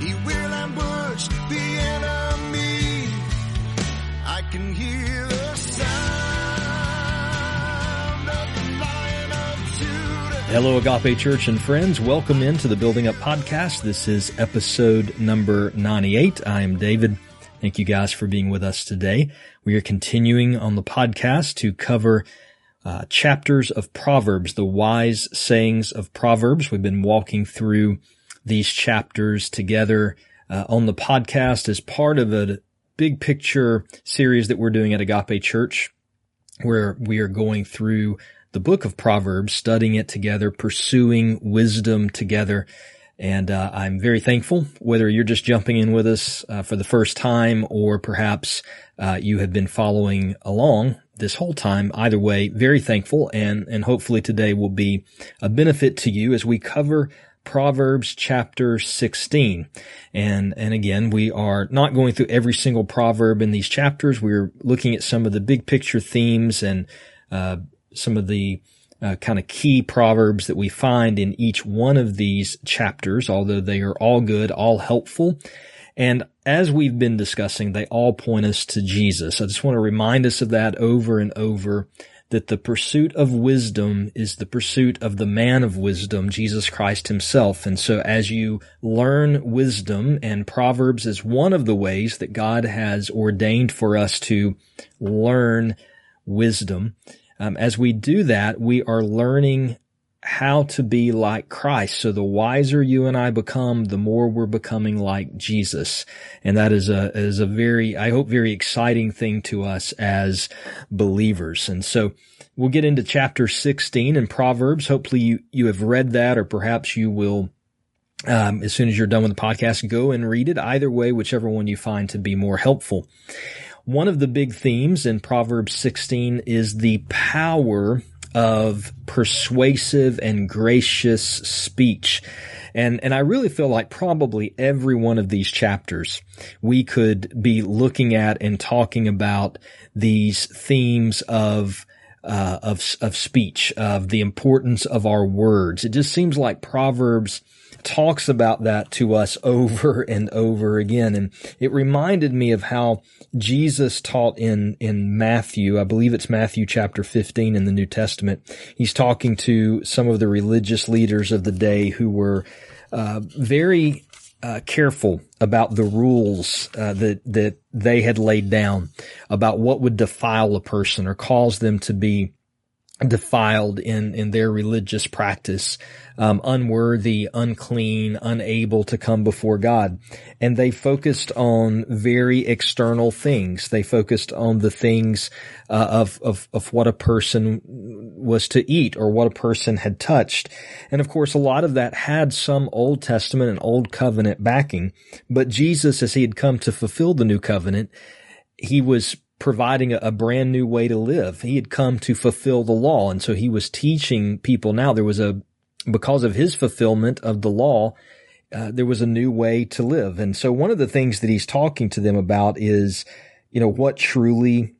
He will ambush the enemy. I can hear the sound of the Lion of Judah. Hello, Agape Church and friends. Welcome into the Building Up Podcast. This is episode number 98. I am David. Thank you guys for being with us today. We are continuing on the podcast to cover uh, chapters of Proverbs, the wise sayings of Proverbs. We've been walking through these chapters together uh, on the podcast as part of a big picture series that we're doing at Agape Church, where we are going through the book of Proverbs, studying it together, pursuing wisdom together. And uh, I'm very thankful, whether you're just jumping in with us uh, for the first time or perhaps uh, you have been following along this whole time. Either way, very thankful, and and hopefully today will be a benefit to you as we cover Proverbs chapter 16. And, and again, we are not going through every single proverb in these chapters. We're looking at some of the big picture themes and, uh, some of the, uh, kind of key proverbs that we find in each one of these chapters, although they are all good, all helpful. And as we've been discussing, they all point us to Jesus. I just want to remind us of that over and over that the pursuit of wisdom is the pursuit of the man of wisdom, Jesus Christ himself. And so as you learn wisdom and Proverbs is one of the ways that God has ordained for us to learn wisdom. Um, as we do that, we are learning how to be like Christ. So the wiser you and I become, the more we're becoming like Jesus. And that is a, is a very, I hope, very exciting thing to us as believers. And so we'll get into chapter 16 in Proverbs. Hopefully you, you have read that or perhaps you will um, as soon as you're done with the podcast, go and read it. Either way, whichever one you find to be more helpful. One of the big themes in Proverbs 16 is the power of persuasive and gracious speech. And, and I really feel like probably every one of these chapters we could be looking at and talking about these themes of uh, of of speech, of the importance of our words. It just seems like Proverbs talks about that to us over and over again. And it reminded me of how Jesus taught in, in Matthew. I believe it's Matthew chapter 15 in the New Testament. He's talking to some of the religious leaders of the day who were, uh, very, uh, careful about the rules uh, that that they had laid down about what would defile a person or cause them to be defiled in in their religious practice, um, unworthy, unclean, unable to come before God, and they focused on very external things. They focused on the things uh, of of of what a person was to eat or what a person had touched, and of course, a lot of that had some Old Testament and Old Covenant backing. But Jesus, as he had come to fulfill the New Covenant, he was providing a, a, brand new way to live. He had come to fulfill the law. And so he was teaching people now there was a, because of his fulfillment of the law, uh, there was a new way to live. And so one of the things that he's talking to them about is, you know, what truly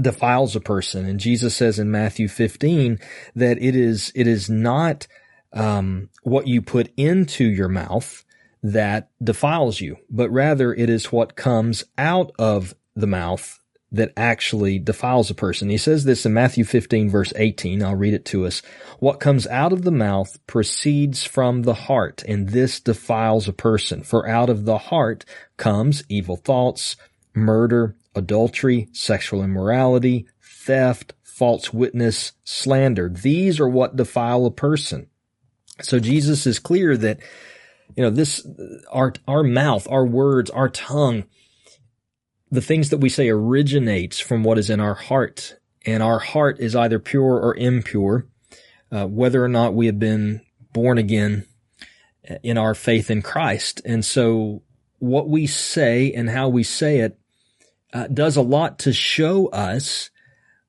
defiles a person. And Jesus says in Matthew 15 that it is, it is not, um, what you put into your mouth that defiles you, but rather it is what comes out of the mouth that actually defiles a person. He says this in Matthew 15 verse 18. I'll read it to us. What comes out of the mouth proceeds from the heart, and this defiles a person. For out of the heart comes evil thoughts, murder, adultery, sexual immorality, theft, false witness, slander. These are what defile a person. So Jesus is clear that, you know, this, uh, our, our mouth, our words, our tongue, the things that we say originates from what is in our heart. And our heart is either pure or impure, uh, whether or not we have been born again in our faith in Christ. And so what we say and how we say it uh, does a lot to show us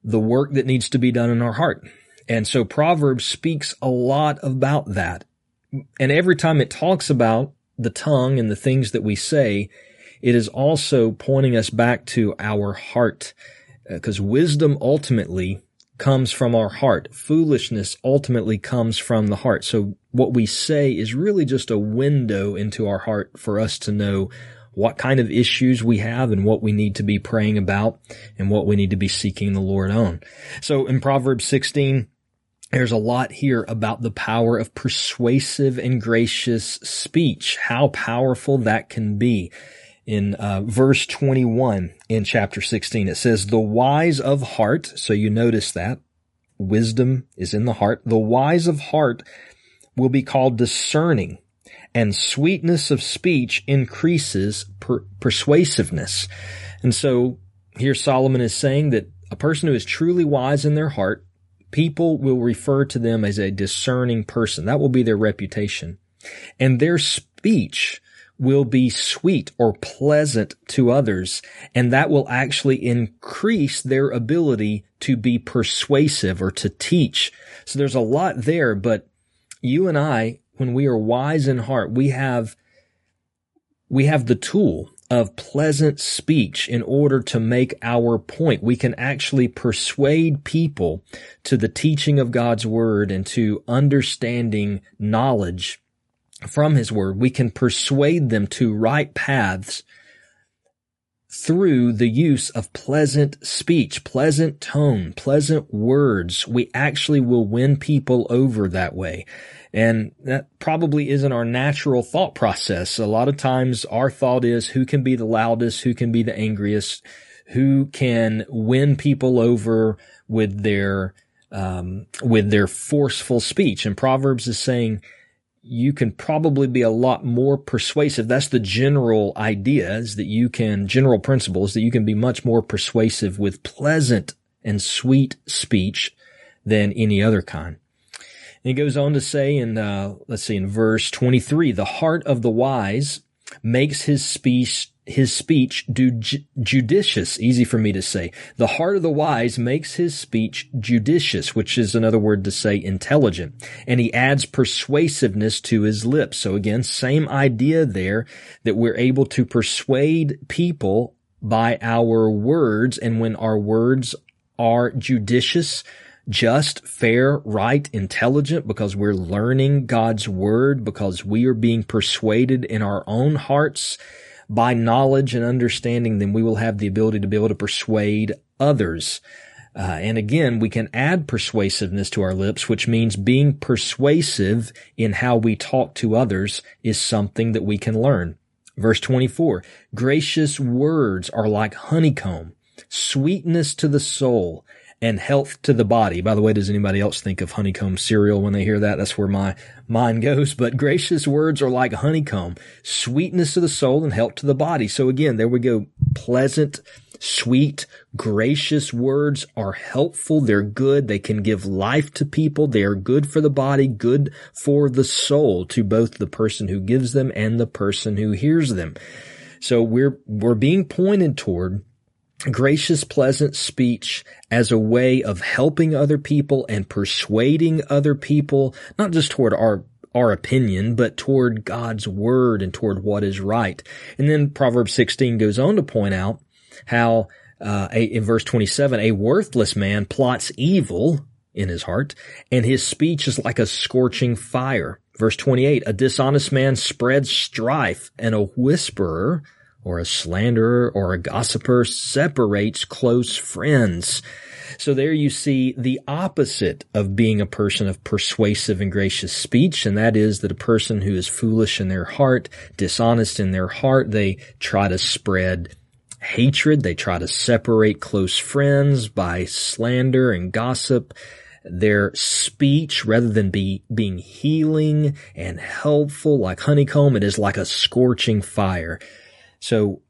the work that needs to be done in our heart. And so Proverbs speaks a lot about that. And every time it talks about the tongue and the things that we say, it is also pointing us back to our heart because uh, wisdom ultimately comes from our heart. Foolishness ultimately comes from the heart. So what we say is really just a window into our heart for us to know what kind of issues we have and what we need to be praying about and what we need to be seeking the Lord on. So in Proverbs 16, there's a lot here about the power of persuasive and gracious speech, how powerful that can be. In uh, verse 21 in chapter 16, it says, the wise of heart. So you notice that wisdom is in the heart. The wise of heart will be called discerning and sweetness of speech increases per- persuasiveness. And so here Solomon is saying that a person who is truly wise in their heart people will refer to them as a discerning person. That will be their reputation. And their speech will be sweet or pleasant to others. And that will actually increase their ability to be persuasive or to teach. So there's a lot there, but you and I, when we are wise in heart, we have, we have the tool of pleasant speech in order to make our point. We can actually persuade people to the teaching of God's word and to understanding knowledge from his word. We can persuade them to right paths through the use of pleasant speech, pleasant tone, pleasant words. We actually will win people over that way. And that probably isn't our natural thought process. A lot of times our thought is who can be the loudest, who can be the angriest, who can win people over with their, um, with their forceful speech. And Proverbs is saying, you can probably be a lot more persuasive. That's the general idea is that you can, general principles that you can be much more persuasive with pleasant and sweet speech than any other kind. And he goes on to say in, uh, let's see, in verse 23, the heart of the wise makes his speech, his speech do ju- judicious, easy for me to say. The heart of the wise makes his speech judicious, which is another word to say intelligent. And he adds persuasiveness to his lips. So again, same idea there that we're able to persuade people by our words. And when our words are judicious, just, fair, right, intelligent because we're learning God's word, because we are being persuaded in our own hearts by knowledge and understanding, then we will have the ability to be able to persuade others. Uh, and again, we can add persuasiveness to our lips, which means being persuasive in how we talk to others is something that we can learn. Verse 24, gracious words are like honeycomb, sweetness to the soul and health to the body. By the way, does anybody else think of honeycomb cereal when they hear that? That's where my mind goes. But gracious words are like honeycomb, sweetness to the soul and health to the body. So again, there we go. Pleasant, sweet, gracious words are helpful. They're good. They can give life to people. They are good for the body, good for the soul to both the person who gives them and the person who hears them. So we're, we're being pointed toward gracious, pleasant speech as a way of helping other people and persuading other people, not just toward our our opinion, but toward God's word and toward what is right. And then Proverbs 16 goes on to point out how, uh, a, in verse 27, a worthless man plots evil in his heart, and his speech is like a scorching fire. Verse 28, a dishonest man spreads strife, and a whisperer or a slanderer or a gossiper separates close friends. So there you see the opposite of being a person of persuasive and gracious speech, and that is that a person who is foolish in their heart, dishonest in their heart, they try to spread hatred, they try to separate close friends by slander and gossip. Their speech, rather than be being healing and helpful like honeycomb, it is like a scorching fire. So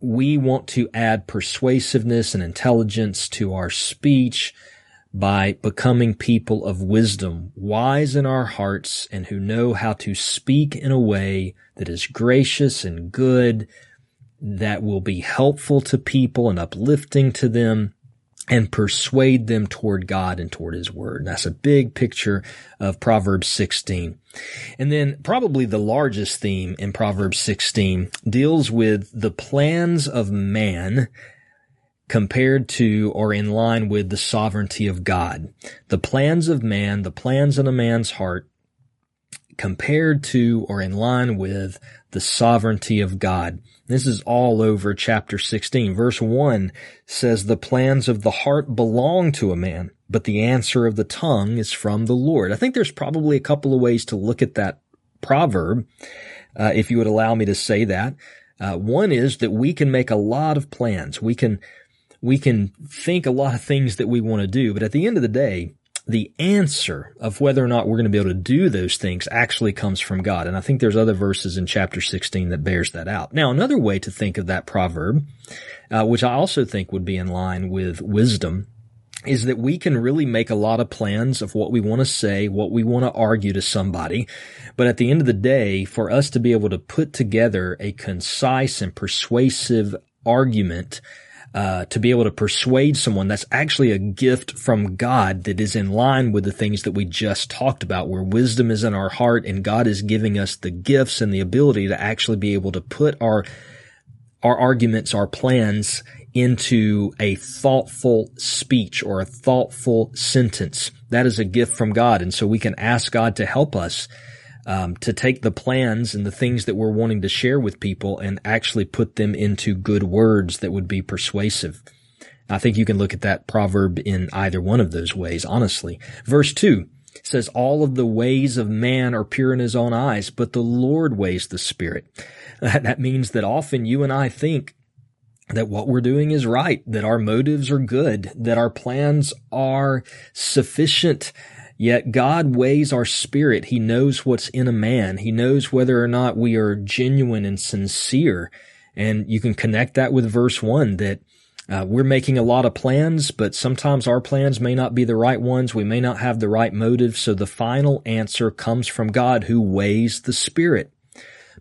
we want to add persuasiveness and intelligence to our speech by becoming people of wisdom, wise in our hearts, and who know how to speak in a way that is gracious and good, that will be helpful to people and uplifting to them, and persuade them toward God and toward His Word. And that's a big picture of Proverbs 16. And then probably the largest theme in Proverbs 16 deals with the plans of man compared to or in line with the sovereignty of God. The plans of man, the plans in a man's heart, compared to or in line with the sovereignty of God. This is all over chapter 16. Verse 1 says, The plans of the heart belong to a man, but the answer of the tongue is from the Lord. I think there's probably a couple of ways to look at that proverb, uh, if you would allow me to say that. Uh, one is that we can make a lot of plans. We can, we can think a lot of things that we want to do, but at the end of the day, the answer of whether or not we're going to be able to do those things actually comes from God. And I think there's other verses in chapter 16 that bears that out. Now, another way to think of that proverb, uh, which I also think would be in line with wisdom, is that we can really make a lot of plans of what we want to say, what we want to argue to somebody. But at the end of the day, for us to be able to put together a concise and persuasive argument uh, to be able to persuade someone that's actually a gift from God that is in line with the things that we just talked about, where wisdom is in our heart and God is giving us the gifts and the ability to actually be able to put our, our arguments, our plans into a thoughtful speech or a thoughtful sentence. That is a gift from God. And so we can ask God to help us um, to take the plans and the things that we're wanting to share with people and actually put them into good words that would be persuasive. I think you can look at that proverb in either one of those ways, honestly. Verse two says, all of the ways of man are pure in his own eyes, but the Lord weighs the spirit. That means that often you and I think that what we're doing is right, that our motives are good, that our plans are sufficient, Yet God weighs our spirit. He knows what's in a man. He knows whether or not we are genuine and sincere. And you can connect that with verse one that uh, we're making a lot of plans, but sometimes our plans may not be the right ones. We may not have the right motive. So the final answer comes from God who weighs the spirit.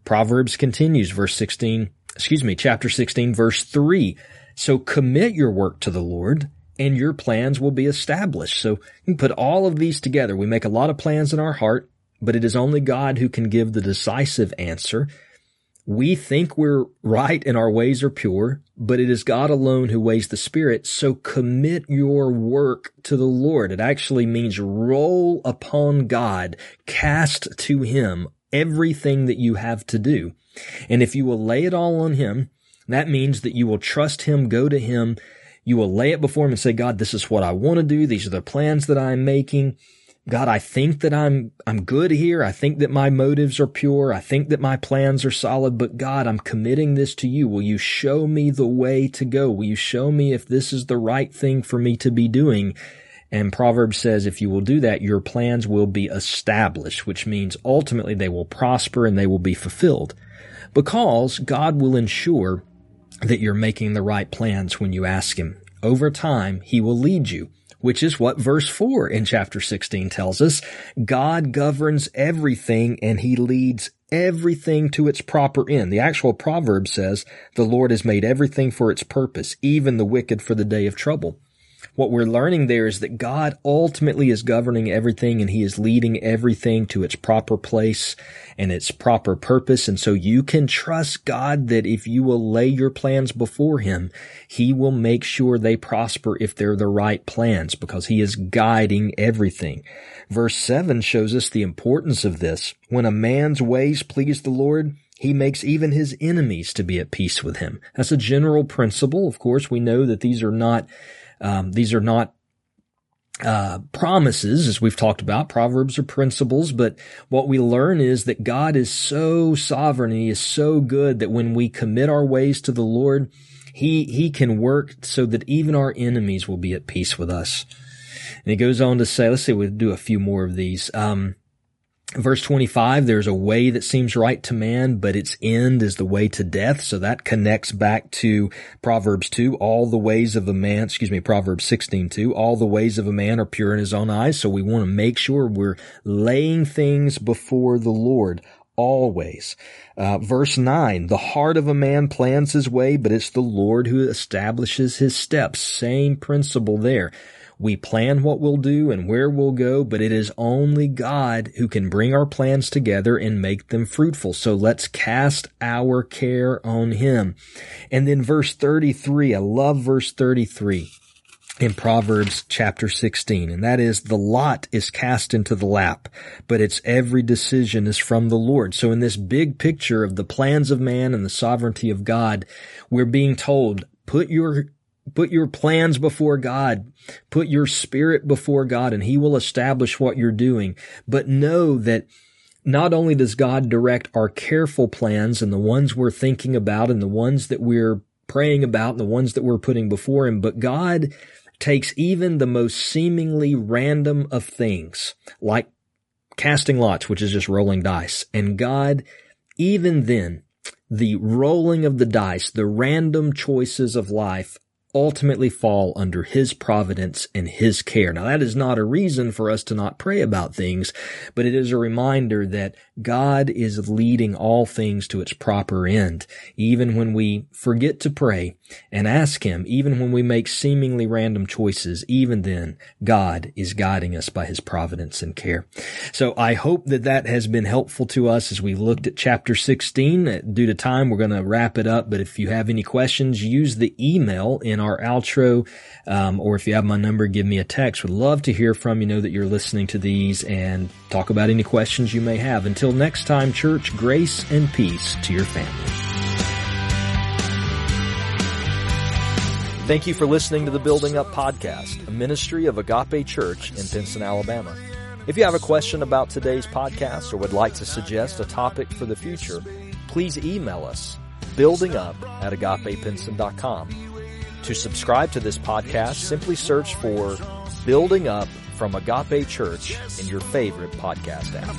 Proverbs continues, verse 16, excuse me, chapter 16, verse 3. So commit your work to the Lord and your plans will be established. So you put all of these together. We make a lot of plans in our heart, but it is only God who can give the decisive answer. We think we're right and our ways are pure, but it is God alone who weighs the spirit. So commit your work to the Lord. It actually means roll upon God, cast to him everything that you have to do. And if you will lay it all on him, that means that you will trust him, go to him, you will lay it before him and say, God, this is what I want to do. These are the plans that I'm making. God, I think that I'm, I'm good here. I think that my motives are pure. I think that my plans are solid, but God, I'm committing this to you. Will you show me the way to go? Will you show me if this is the right thing for me to be doing? And Proverbs says if you will do that, your plans will be established, which means ultimately they will prosper and they will be fulfilled because God will ensure that you're making the right plans when you ask Him. Over time, He will lead you, which is what verse 4 in chapter 16 tells us. God governs everything and He leads everything to its proper end. The actual proverb says, the Lord has made everything for its purpose, even the wicked for the day of trouble. What we're learning there is that God ultimately is governing everything and he is leading everything to its proper place and its proper purpose. And so you can trust God that if you will lay your plans before him, he will make sure they prosper if they're the right plans because he is guiding everything. Verse seven shows us the importance of this. When a man's ways please the Lord, he makes even his enemies to be at peace with him. That's a general principle. Of course, we know that these are not um, these are not uh, promises, as we've talked about. Proverbs are principles, but what we learn is that God is so sovereign. He is so good that when we commit our ways to the Lord, He He can work so that even our enemies will be at peace with us. And He goes on to say, let's see, we'll do a few more of these. Um, Verse 25, there's a way that seems right to man, but its end is the way to death. So that connects back to Proverbs 2. All the ways of a man, excuse me, Proverbs 16 2. All the ways of a man are pure in his own eyes. So we want to make sure we're laying things before the Lord always. Uh, verse 9, the heart of a man plans his way, but it's the Lord who establishes his steps. Same principle there. We plan what we'll do and where we'll go, but it is only God who can bring our plans together and make them fruitful. So let's cast our care on Him. And then verse 33, I love verse 33 in Proverbs chapter 16, and that is the lot is cast into the lap, but its every decision is from the Lord. So in this big picture of the plans of man and the sovereignty of God, we're being told, put your Put your plans before God. Put your spirit before God and he will establish what you're doing. But know that not only does God direct our careful plans and the ones we're thinking about and the ones that we're praying about and the ones that we're putting before him, but God takes even the most seemingly random of things, like casting lots, which is just rolling dice. And God, even then, the rolling of the dice, the random choices of life ultimately fall under His providence and His care. Now that is not a reason for us to not pray about things, but it is a reminder that God is leading all things to its proper end. Even when we forget to pray and ask Him, even when we make seemingly random choices, even then God is guiding us by His providence and care. So I hope that that has been helpful to us as we looked at chapter 16. Due to time, we're going to wrap it up, but if you have any questions, use the email in our outro, um, or if you have my number, give me a text. Would love to hear from you. Know that you're listening to these and talk about any questions you may have. Until next time, church, grace and peace to your family. Thank you for listening to the Building Up Podcast, a ministry of Agape Church in Pinson, Alabama. If you have a question about today's podcast or would like to suggest a topic for the future, please email us buildingup at agapepinson.com. To subscribe to this podcast, simply search for Building Up from Agape Church in your favorite podcast app.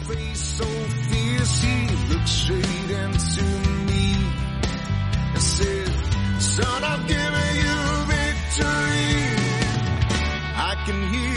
Son, I've you victory. I can hear